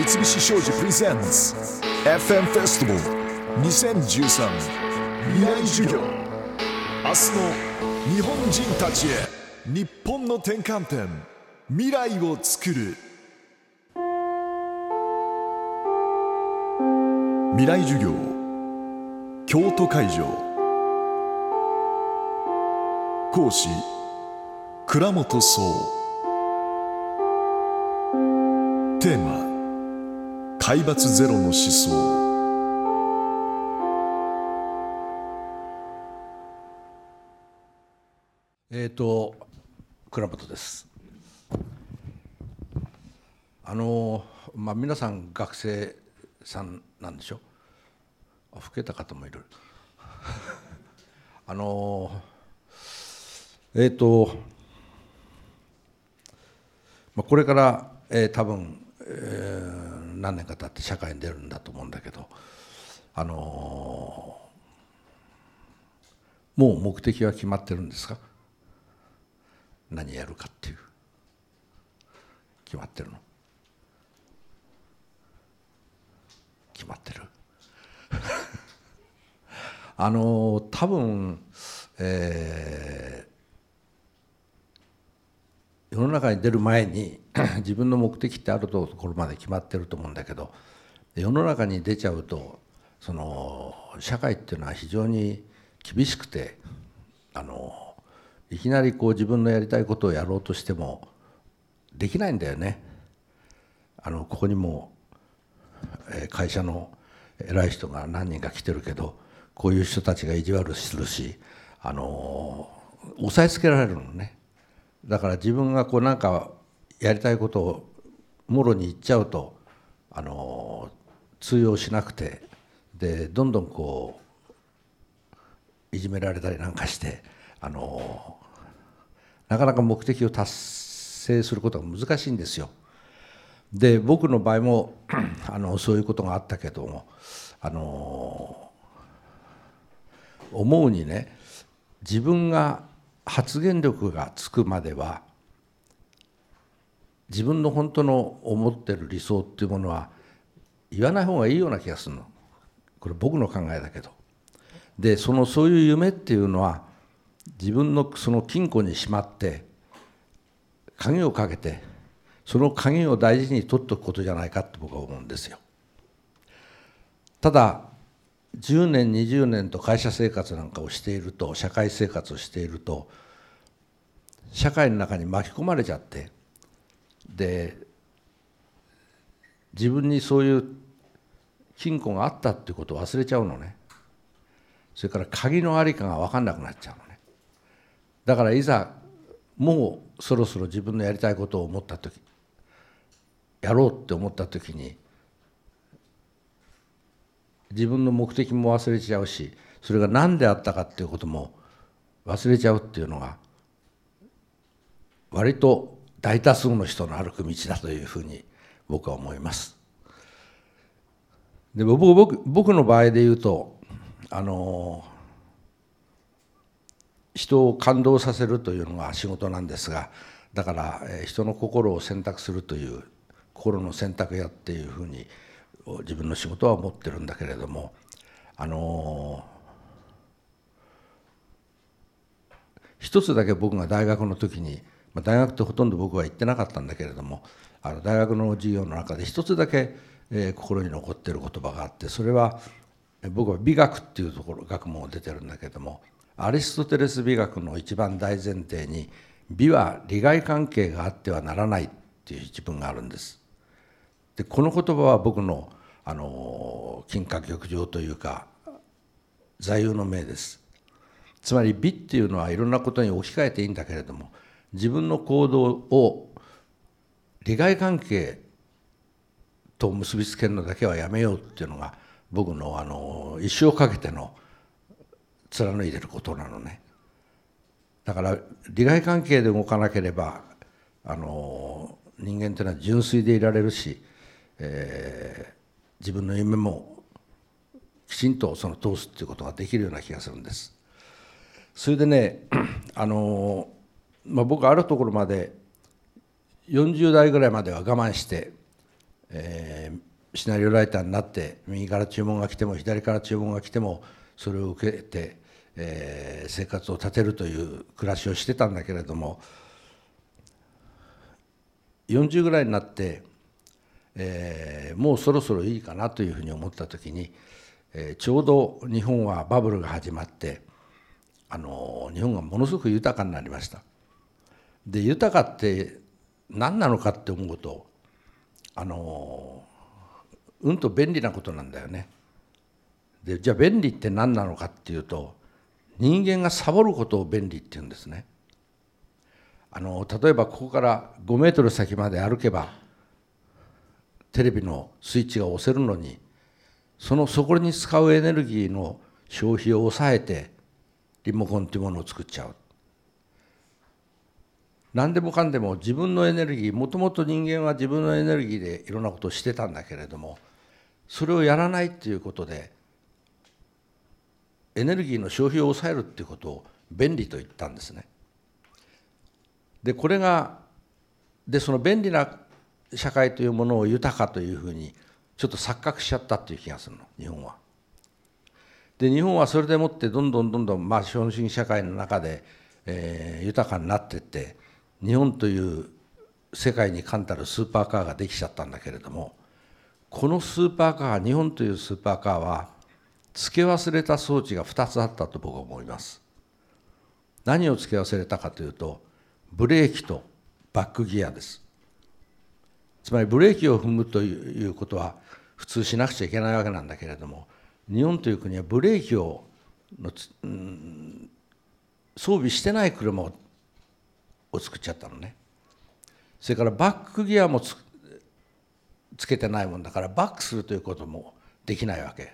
三菱商事プレゼンツ FM フェスティバル2013未来授業明日の日本人たちへ日本の転換点未来をつくる。未来授業。京都会場。講師。倉本壮。テーマ。海抜ゼロの思想えっ、と倉本です。あのまあ皆さん学生さんなんでしょ？あ老けた方もいる。あのえっ、とまあこれから、えー多分、えー何年か経って社会に出るんだと思うんだけど、あのもう目的は決まってるんですか？何やるかっていう。決まってるの？決まってる？あの多分、えー世の中に出る前に 自分の目的ってあるところまで決まってると思うんだけど世の中に出ちゃうとその社会っていうのは非常に厳しくてあのいきなりこう自分のやりたいことをやろうとしてもできないんだよね。あのここにも会社の偉い人が何人か来てるけどこういう人たちが意地悪するしあの押さえつけられるのねだから自分がこうなんかやりたいことをもろに言っちゃうとあの通用しなくてでどんどんこういじめられたりなんかしてあのなかなか目的を達成することが難しいんですよ。で僕の場合も あのそういうことがあったけどもあの思うにね自分が発言力がつくまでは自分の本当の思ってる理想っていうものは言わない方がいいような気がするのこれ僕の考えだけどでそのそういう夢っていうのは自分のその金庫にしまって鍵をかけてその鍵を大事に取っておくことじゃないかって僕は思うんですよ。ただ10年20年と会社生活なんかをしていると社会生活をしていると社会の中に巻き込まれちゃってで自分にそういう金庫があったってことを忘れちゃうのね。それから鍵の在りかが分かんなくなっちゃうのね。だからいざもうそろそろ自分のやりたいことを思った時やろうって思った時に自分の目的も忘れちゃうしそれが何であったかっていうことも忘れちゃうっていうのが割と大多数の人の歩く道だというふうに僕は思います。で僕僕僕の場合で言うとあの人を感動させるというのが仕事なんですがだから人の心を選択するという心の選択やっていうふうに自分の仕事は思ってるんだけれどもあの一つだけ僕が大学の時にまあ大学ってほとんど僕は行ってなかったんだけれどもあの大学の授業の中で一つだけ、えー心に残ってる言葉があってそれは僕は美学っていうところ学問を出てるんだけれどもアリストテレス美学の一番大前提に美は利害関係があってはならないっていう一文があるんです。でこの言葉は僕のあの金貨玉上というか座右の銘です。つまり美っていうのはいろんなことに置き換えていいんだけれども自分の行動を利害関係と結びつけるのだけはやめようっていうのが僕のあの一生かけての貫いてることなのね。だから利害関係で動かなければあの人間というのは純粋でいられるし、えー自分の夢もきちんとその通すっていうことができるような気がするんです。それでね あの、まあ、僕あるところまで40代ぐらいまでは我慢してえー、シナリオライターになって右から注文が来ても左から注文が来てもそれを受けて、えー、生活を立てるという暮らしをしてたんだけれども40ぐらいになって、えー、もうそろそろいいかなというふうに思った時に、えー、ちょうど日本はバブルが始まってあの日本がものすごく豊かになりました。で豊かって何なのかって思うとあのうんと便利なことなんだよね。でじゃあ便利って何なのかっていうと人間がサボることを便利って言うんですね。あの例えばここから5メートル先まで歩けばテレビのスイッチが押せるのにそのそこに使うエネルギーの消費を抑えてリモコンというものを作っちゃう何でもかんでも自分のエネルギーもともと人間は自分のエネルギーでいろんなことをしてたんだけれどもそれをやらないっていうことでエネルギーの消費を抑えるっていうことを便利と言ったんですね。でこれがでその便利な社会というものを豊かというふうにちょっと錯覚しちゃったっていう気がするの日本は。で日本はそれでもってどんどんどんどんまあ資本主義社会の中で、えー、豊かになってって日本という世界に冠たるスーパーカーができちゃったんだけれどもこのスーパーカー日本というスーパーカーは付け忘れた装置が2つあったと僕は思います何を付け忘れたかというとブレーキとバックギアですつまりブレーキを踏むということは普通しなくちゃいけないわけなんだけれども日本という国はブレーキをの、うん、装備してない車を作っちゃったのね。それからバックギアもつつけてないもんだからバックするということもできないわけ。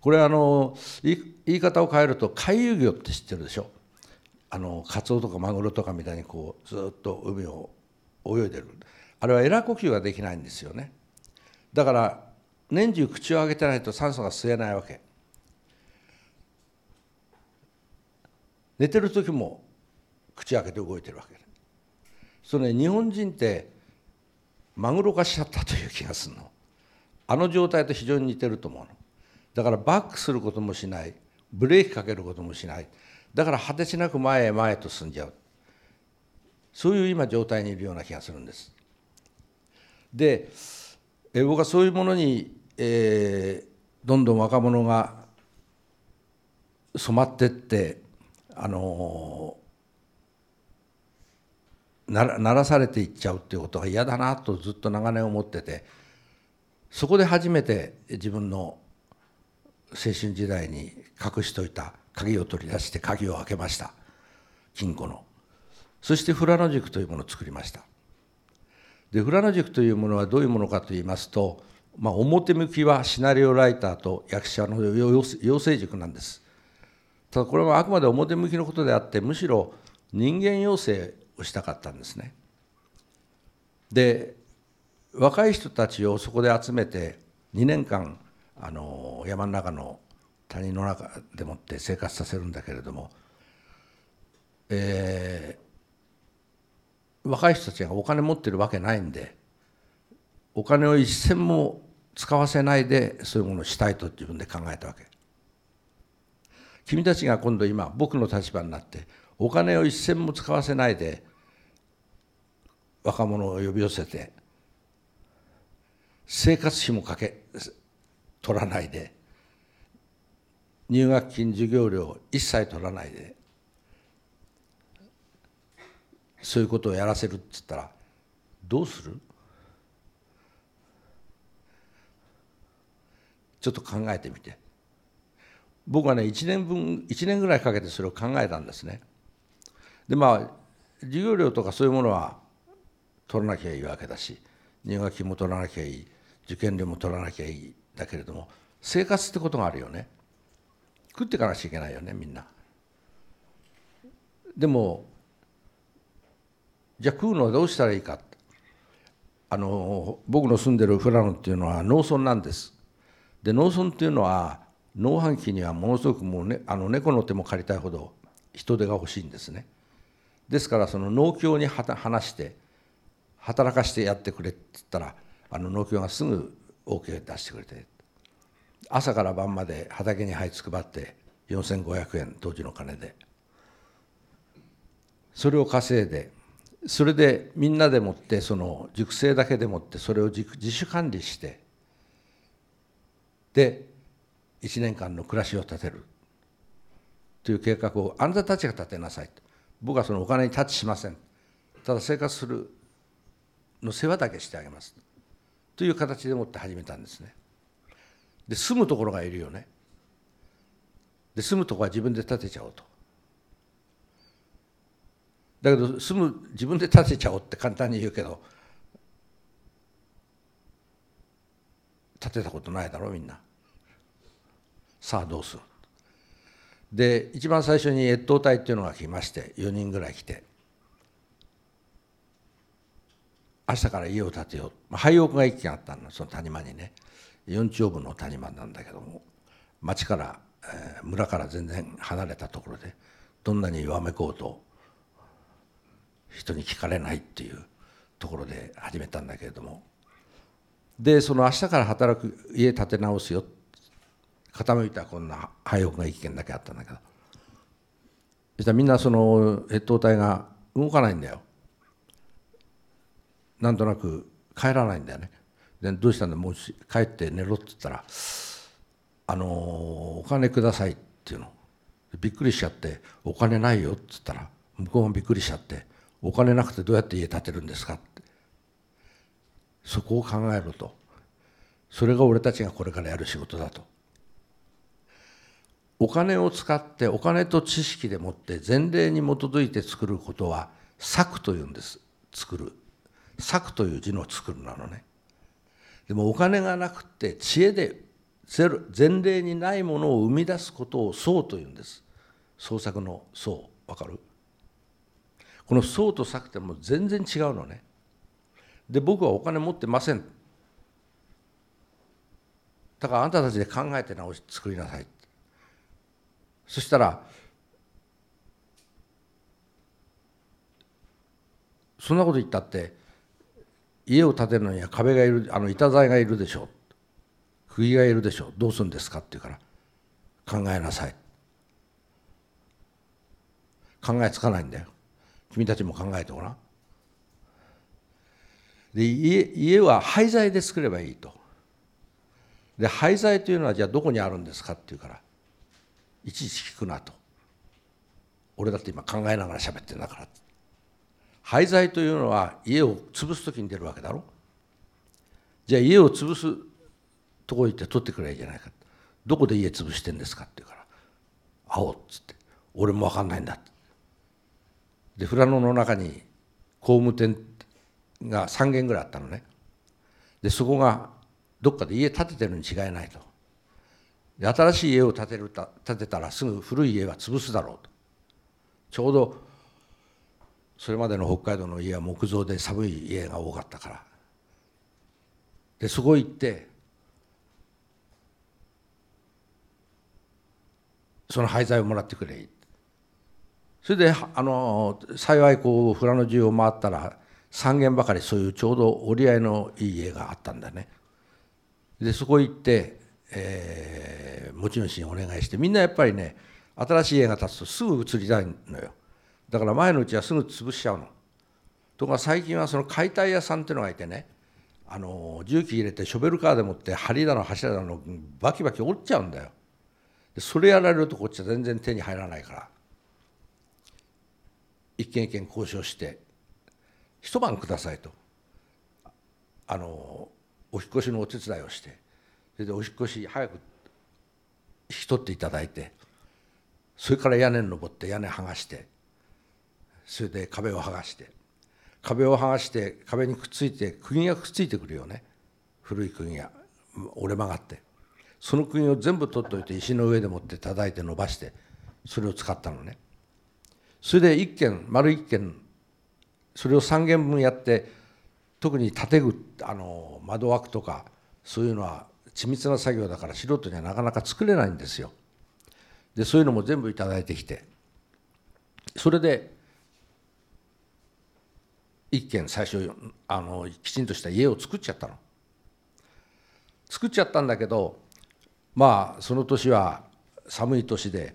これあの言い方を変えると回遊魚って知ってるでしょ？あのカツオとかマグロとかみたいにこうずっと海を泳いでる。あれはエラ呼吸ができないんですよね。だから年中口を開けてないと酸素が吸えないわけ。寝てる時も口開けて動いてるわけ。それ、ね、日本人ってマグロ化しちゃったという気がするの。あの状態と非常に似てると思うの。だからバックすることもしない。ブレーキかけることもしない。だから果てしなく前へ前へと進んじゃう。そういう今状態にいるような気がするんです。でえ僕はそういうものに、えー、どんどん若者が染まってってあのならされていっちゃうっていうことが嫌だなとずっと長年思っててそこで初めて自分の青春時代に隠しといた鍵を取り出して鍵を開けました。金庫の。そして富良野塾というものを作りました。で富良野塾というものはどういうものかといいますと、まあ、表向きはシナリオライターと役者の養成塾なんですただこれはあくまで表向きのことであってむしろ人間養成をしたかったんですね。で若い人たちをそこで集めて2年間あの山の中の谷の中でもって生活させるんだけれども、えー、若い人たちがお金持ってるわけないんでお金を一銭も使わせないでそういうものをしたいと自分で考えたわけ。君たちが今度今僕の立場になってお金を一銭も使わせないで若者を呼び寄せて生活費もかけ取らないで入学金授業料一切取らないでそういうことをやらせるっつったらどうする？ちょっと考えてみて。僕はね1年分1年ぐらいかけてそれを考えたんですね。でまあ授業料とかそういうものは取らなきゃいいわけだし入学金も取らなきゃいい受験料も取らなきゃいいだけれども生活ってことがあるよね。食っていかなきゃいけないよねみんな。でもじゃあ食うのはどうしたらいいか。あの僕の住んでる富良野っていうのは農村なんです。で農村っていうのは農繁期にはものすごくもう、ね、あの猫の手も借りたいほど人手が欲しいんですね。ですからその農協に話して働かしてやってくれって言ったらあの農協がすぐ OK 出してくれて朝から晩まで畑に這いつくばって4500円当時の金で。それを稼いでそれでみんなでもってその熟成だけでもってそれを自主管理してで1年間の暮らしを立てる。という計画をあなたたちが立てなさいと。僕はそのお金にタッチしません。ただ生活するの世話だけしてあげます。という形でもって始めたんですね。で住むところがいるよね。で住むところは自分で建てちゃおうと。だけど住む自分で建てちゃおうって簡単に言うけど建てたことないだろみんな。さあどうする？で一番最初に越冬隊っていうのが来まして4人ぐらい来て明日から家を建てよう。まあ廃屋が一軒あったのその谷間にね。四丁分の谷間なんだけども町から、えー、村から全然離れたところでどんなにわめこうと人に聞かれないっていうところで始めたんだけれども。でその明日から働く家建て直すよ。傾いたこんな廃屋が一軒だけあったんだけど。そしたらみんなその越冬隊が動かないんだよ。なんとなく帰らないんだよね。でどうしたんだもう帰って寝ろって言ったら「あのお金ください」っていうの。びっくりしちゃって「お金ないよ」って言ったら向こうもびっくりしちゃって「お金なくてどうやって家建てるんですか?」って。そこを考えると。それが俺たちがこれからやる仕事だと。お金を使ってお金と知識でもって前例に基づいて作ることは策というんです。作る。策という字の作るなのね。でもお金がなくて知恵で前例にないものを生み出すことを創というんです。創作の創わかる？この創と策っても全然違うのね。で僕はお金持ってません。だからあなたたちで考えて直し作りなさい。そしたらそんなこと言ったって家を建てるのには壁がいるあの板材がいるでしょう。釘がいるでしょう。どうするんですかって言うから考えなさい。考えつかないんだよ。君たちも考えてごらん。で家家は廃材で作ればいいと。で廃材というのはじゃあどこにあるんですかって言うからいちいち聞くなと。俺だって今考えながら喋ってんだから。廃材というのは家を潰す時に出るわけだろ。じゃあ家を潰すとこ行って取ってくれいいじゃないか。どこで家潰してんですかって言うから「青」っつって「俺も分かんないんだ」ってで富良野の中に工務店が3軒ぐらいあったのね。でそこがどっかで家建ててるに違いないと。で新しい家を建てる建てたらすぐ古い家は潰すだろうと。ちょうどそれまでの北海道の家は木造で寒い家が多かったから。でそこ行ってその廃材をもらってくれ。それであの幸いこう富良野中を回ったら3軒ばかりそういうちょうど折り合いのいい家があったんだね。でそこ行ってえー、持ち主にお願いしてみんなやっぱりね新しい家が建つとすぐ移りたいのよ。だから前のうちはすぐ潰しちゃうの。ところが最近はその解体屋さんっていうのがいてねあの重機入れてショベルカーでもって梁だの柱だのバキバキ折っちゃうんだよ。でそれやられるとこっちは全然手に入らないから。一軒一軒交渉して一晩くださいと。あのお引越しのお手伝いをして。それでお引越し早く引き取っていただいてそれから屋根に登って屋根剥がしてそれで壁を剥がして壁を剥がして壁にくっついて釘がくっついてくるよね。古い釘が折れ曲がって。その釘を全部取っておいて石の上でもって叩いて伸ばしてそれを使ったのね。それで一軒丸一軒それを3軒分やって特に建具あの窓枠とかそういうのは緻密な作業だから素人にはなかなか作れないんですよ。でそういうのも全部頂いてきてそれで一軒最初あのきちんとした家を作っちゃったの作っちゃったんだけどまあその年は寒い年で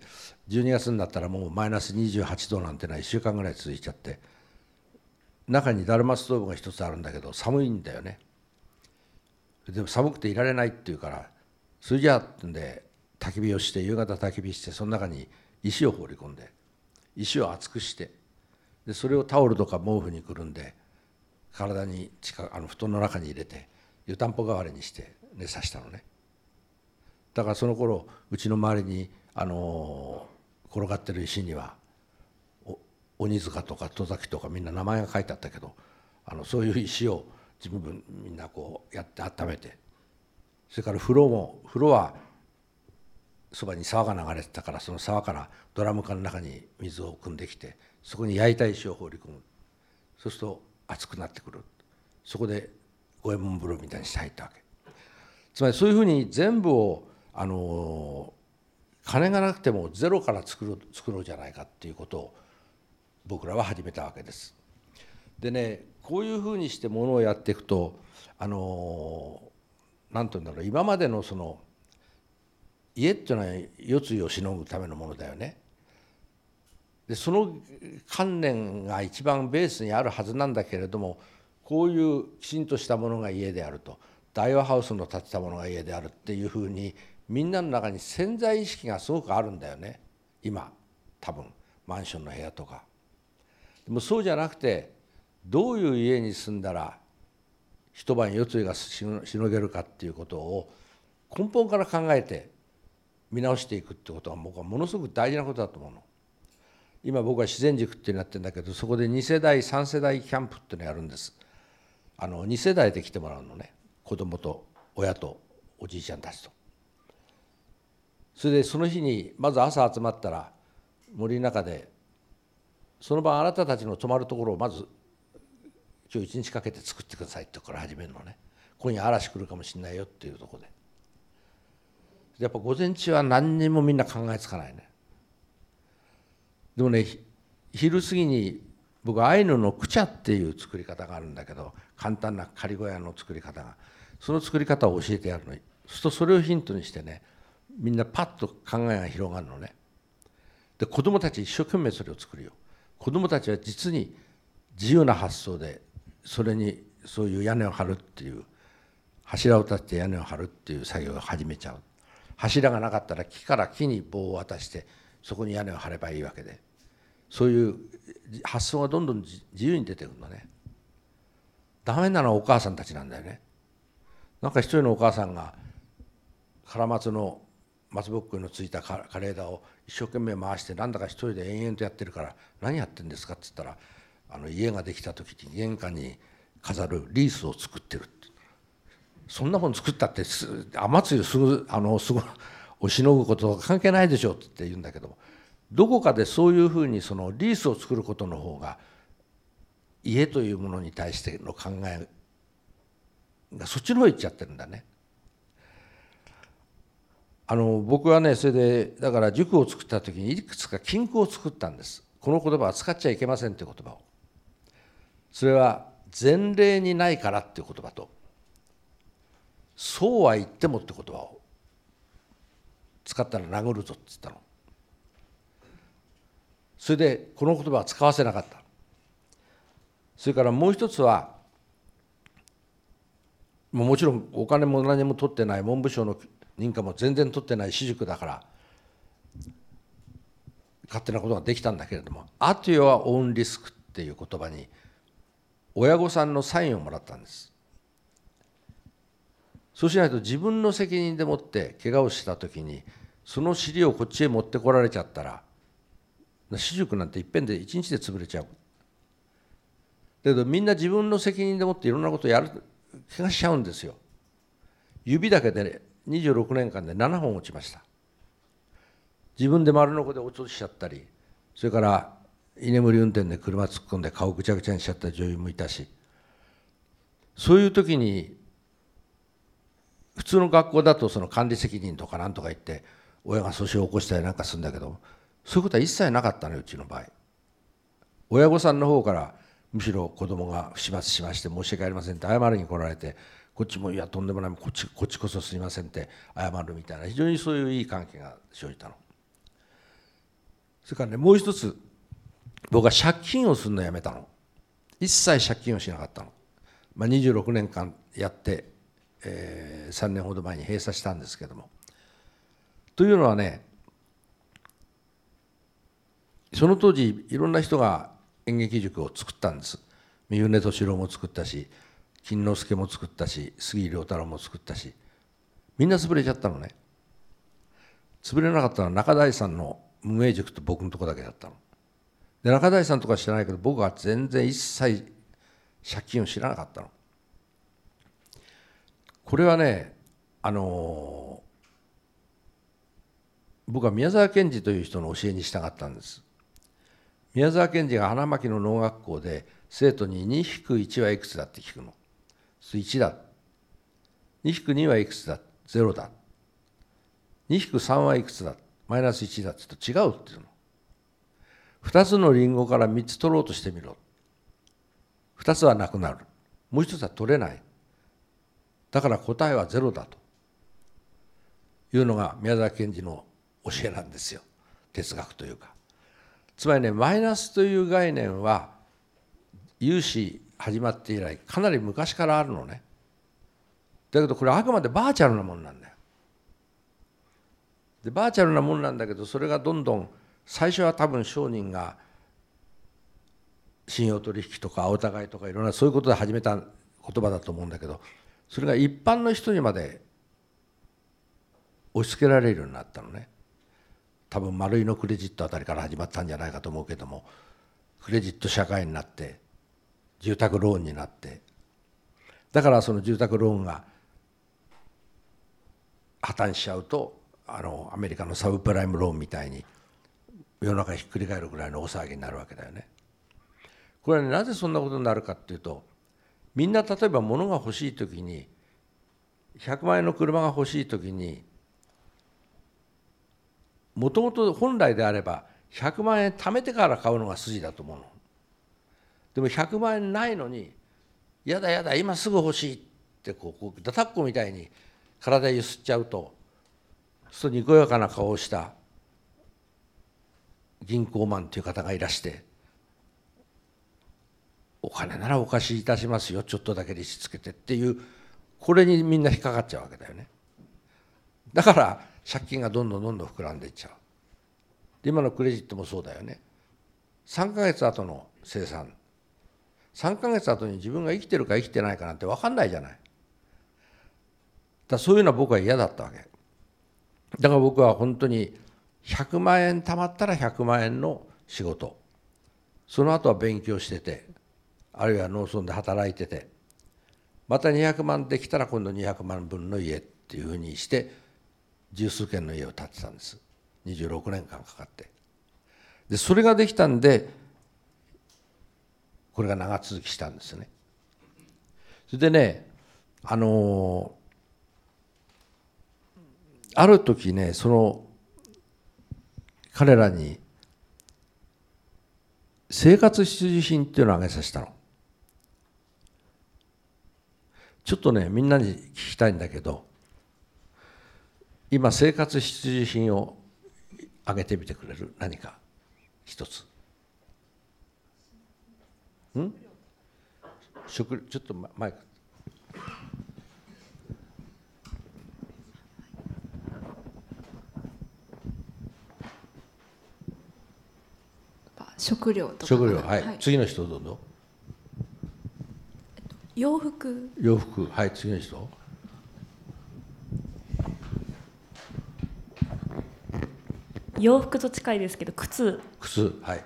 12月になったらもうマイナス28度なんてのは1週間ぐらい続いちゃって中にだるまストーブが一つあるんだけど寒いんだよね。でも寒くていられないっていうからそれじゃあってんで焚き火をして夕方焚き火してその中に石を放り込んで石を厚くしてでそれをタオルとか毛布にくるんで体に近あの布団の中に入れて湯たんぽ代わりにして寝させたのね。だからその頃うちの周りにあの転がってる石には鬼塚とか戸崎とかみんな名前が書いてあったけどあのそういう石を自分みんなこうやって温めてそれから風呂も風呂はそばに沢が流れてたからその沢からドラム缶の中に水を汲んできてそこに焼いた石を放り込む。そうすると熱くなってくる。そこで五右衛門風呂みたいにして入ったわけ。つまりそういうふうに全部をあの金がなくてもゼロから作ろう作ろうじゃないかっていうことを僕らは始めたわけです。でねこういうふうにしてものをやっていくとあの何て言うんだろう今までのその家っていうのは世継ぎをしのぐためのものだよね。でその観念が一番ベースにあるはずなんだけれどもこういうきちんとしたものが家であると大和ハウスの建てたものが家であるっていうふうにみんなの中に潜在意識がすごくあるんだよね今多分マンションの部屋とか。でもそうじゃなくてどういう家に住んだら一晩夜露がしのげるかっていうことを根本から考えて見直していくってことは僕はものすごく大事なことだと思うの。今僕は自然塾ってなってるんだけどそこで2世代3世代キャンプっていうのやるんです。あの2世代で来てもらうのね子供と親とおじいちゃんたちと。それでその日にまず朝集まったら森の中でその晩あなたたちの泊まるところをまず今日一日かけて作ってくださいってとこから始めるのね。今夜嵐来るかもしれないよっていうとこで。やっぱ午前中は何にもみんな考えつかないね。でもね昼過ぎに僕アイヌのクチャっていう作り方があるんだけど簡単な仮小屋の作り方が。その作り方を教えてやるの。にそうするとそれをヒントにしてねみんなパッと考えが広がるのね。で子供たち一生懸命それを作るよ。子どもたちは実に自由な発想でそれにそういう屋根を張るっていう柱を立てて屋根を張るっていう作業を始めちゃう。柱がなかったら木から木に棒を渡してそこに屋根を張ればいいわけで。そういう発想がどんどん自由に出てくるのね。ダメなのはお母さんたちなんだよね。なんか一人のお母さんがカラマツの松ぼっくりのついた枯れ枝を一生懸命回してなんだか一人で延々とやってるから何やってんですかっつったらあの家ができた時に玄関に飾るリースを作ってるってそんなもん作ったって雨露すぐあのすぐ押しのぐことは関係ないでしょって言うんだけどもどこかでそういうふうにそのリースを作ることの方が家というものに対しての考えがそっちの方行っちゃってるんだね。あの僕はねそれでだから塾を作った時にいくつか禁句を作ったんです。この言葉は使っちゃいけませんっていう言葉を。それは前例にないからっていう言葉とそうは言ってもって言葉を使ったら殴るぞって言ったの。それでこの言葉は使わせなかった。それからもう一つはもちろんお金も何も取ってない文部省の認可も全然取ってない私塾だから勝手なことができたんだけれども「アトゥはオンリスク」っていう言葉に親御さんのサインをもらったんです。そうしないと自分の責任でもって怪我をした時にその尻をこっちへ持ってこられちゃったら私塾なんていっぺんで一日で潰れちゃう。だけどみんな自分の責任でもっていろんなことやる怪我しちゃうんですよ。指だけでね26年間で7本落ちました。自分で丸のこで落としちゃったりそれから居眠り運転で車突っ込んで顔ぐちゃぐちゃにしちゃった女優もいたしそういう時に普通の学校だとその管理責任とかなんとか言って親が訴訟を起こしたりなんかするんだけどそういうことは一切なかったのようちの場合。親御さんの方からむしろ子供が不始末しまして申し訳ありませんって謝りに来られてこっちもいやとんでもないこっちこっちこそすいませんって謝るみたいな非常にそういういい関係が生じたの。それからねもう一つ僕は借金をするのやめたの。一切借金をしなかったの、まあ、26年間やって、えー、3年ほど前に閉鎖したんですけども。というのはねその当時いろんな人が演劇塾を作ったんです。三船敏郎も作ったし金之助も作ったし杉良太郎も作ったしみんな潰れちゃったのね。潰れなかったのは中台さんの無名塾と僕のとこだけだったの。で中台さんとか知らないけど僕は全然一切借金を知らなかったの。これはねあの僕は宮沢賢治という人の教えに従ったんです。宮沢賢治が花巻の農学校で生徒に2-1はいくつだって聞くの。1だ。2-2はいくつだ ?0 だ。2-3はいくつだ？マイナス1だって言うと違うっていうの。2つのリンゴから3つ取ろうとしてみろ。2つはなくなる。もう1つは取れない。だから答えは0だというのが宮沢賢治の教えなんですよ。哲学というか。つまりねマイナスという概念は融資始まって以来かなり昔からあるのね。だけどこれあくまでバーチャルなもんなんだよ。でバーチャルなもんなんだけどそれがどんどん最初は多分商人が信用取引とかお互いとかいろんなそういうことで始めた言葉だと思うんだけどそれが一般の人にまで押し付けられるようになったのね。多分丸いのクレジットあたりから始まったんじゃないかと思うけどもクレジット社会になって住宅ローンになってだからその住宅ローンが破綻しちゃうとあのアメリカのサブプライムローンみたいに世の中ひっくり返るぐらいの大騒ぎになるわけだよね。これは、ね、なぜそんなことになるかっていうとみんな例えば物が欲しい時に100万円の車が欲しい時にもともと本来であれば100万円貯めてから買うのが筋だと思うの。でも100万円ないのに「やだやだ今すぐ欲しい」ってこうこうダタッコみたいに体ゆすっちゃうとそうにこやかな顔をした銀行マンという方がいらして「お金ならお貸しいたしますよちょっとだけ利子つけて」っていうこれにみんな引っかかっちゃうわけだよね。だから借金がどんどんどんどん膨らんでいっちゃう。今のクレジットもそうだよね。3ヶ月後の生産3ヶ月後に自分が生きてるか生きてないかなんて分かんないじゃない。だそういうのは僕は嫌だったわけ。だから僕は本当に100万円貯まったら100万円の仕事その後は勉強しててあるいは農村で働いててまた200万できたら今度200万分の家っていうふうにして十数軒の家を建てたんです26年間かかってでそれができたんでこれが長続きしたんですね。それでねあのある時ねその彼らに生活必需品っていうのをあげさせたの。ちょっとねみんなに聞きたいんだけど今生活必需品をあげてみてくれる何か一つ。ん？食ちょっとマイク食料とか。食料はい、はい、次の人どうぞ。洋服。洋服。はい次の人。洋服と近いですけど靴。靴はい。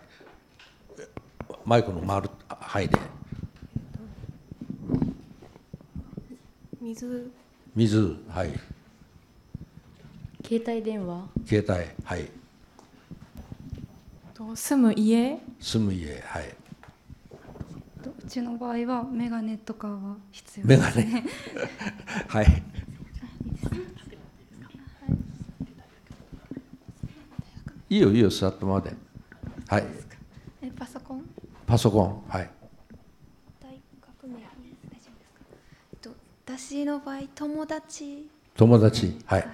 マイクの丸はいで。水。水はい。携帯電話？携帯はい。と住む家？住む家はい。うちの場合はメガネとかは必要です、ね、メガネ。はい。いいよいいよ座ったままではい。えパソコン？パソコンはい私の場合友達。友達？はい。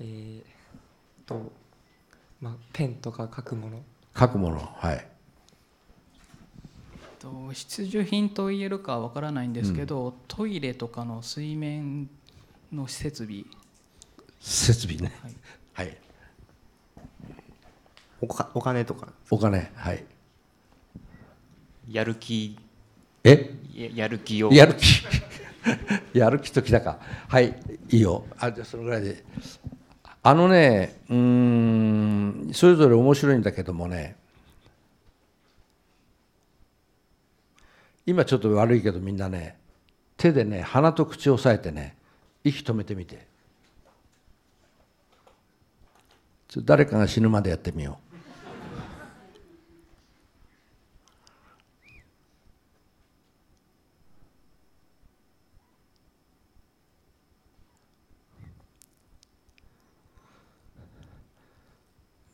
えー、と、まあ、ペンとか書くもの。書くもの？はい。と必需品と言えるかはわからないんですけど、トイレとかの水面の設備。設備ね。はい、おかお金とか。お金はいやる気。え？ややる気を。やる気？やる気ときたか。はいいいよ。あじゃあそのぐらいで。あのねうーんそれぞれ面白いんだけどもね。今ちょっと悪いけどみんなね手でね鼻と口を押さえてね息止めてみて。誰かが死ぬまでやってみよう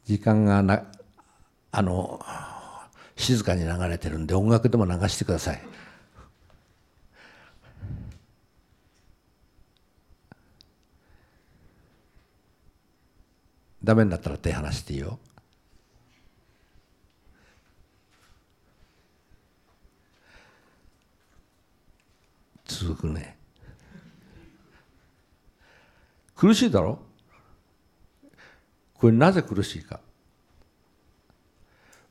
時間がなあの静かに流れてるんで音楽でも流してください。ダメになったら手離していいよ。続くね。苦しいだろ？これなぜ苦しいか。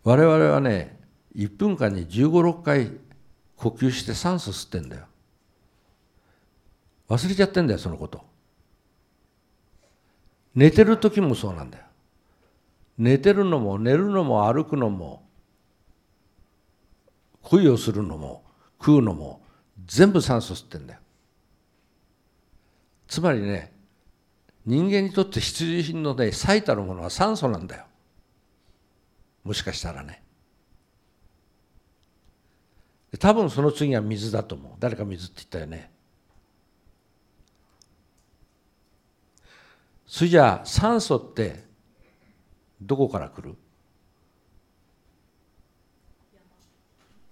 我々はね1分間に1 5 6回呼吸して酸素吸ってんだよ。忘れちゃってんだよそのこと。寝てる時もそうなんだよ。寝てるのも寝るのも歩くのも恋をするのも食うのも全部酸素吸ってんだよ。つまりね人間にとって必需品のね最たるものは酸素なんだよ。もしかしたらね。多分その次は水だと思う。誰か水って言ったよね。それじゃあ酸素ってどこから来る？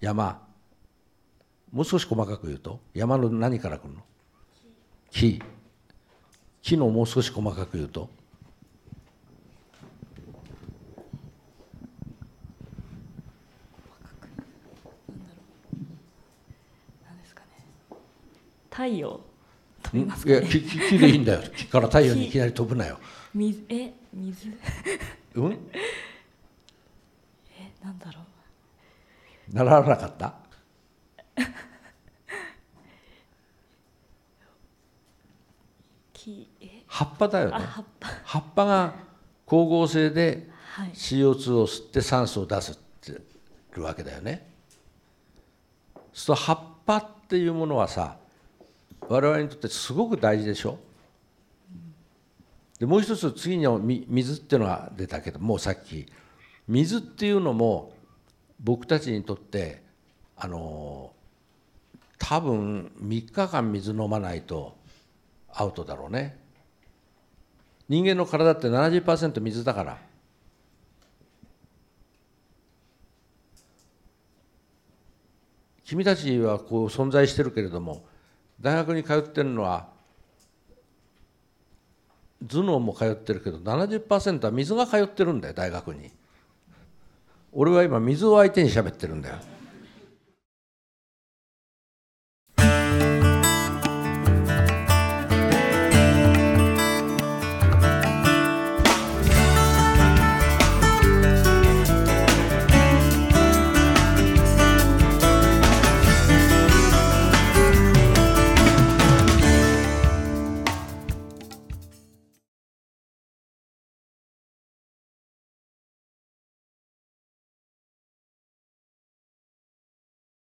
山。もう少し細かく言うと山の何から来るの？木。木のもう少し細かく言うと。太陽んいや木木木でいいんだよ。木から太陽にいきなり飛ぶなよ。水え水？うん？えなんだろう。ならなかった木え葉っぱだよねあ葉っぱ葉っぱが光合成ではい CO2 を吸って酸素を出すってるわけだよね。そうすると葉っぱっていうものはさ我々にとってすごく大事でしょ？でもう一つ次にみ水っていうのが出たけどもうさっき水っていうのも僕たちにとってあの多分3日間水飲まないとアウトだろうね。人間の体って70%水だから。君たちはこう存在してるけれども大学に通ってるのは頭脳も通ってるけど70%は水が通ってるんだよ大学に。俺は今水を相手に喋ってるんだよ。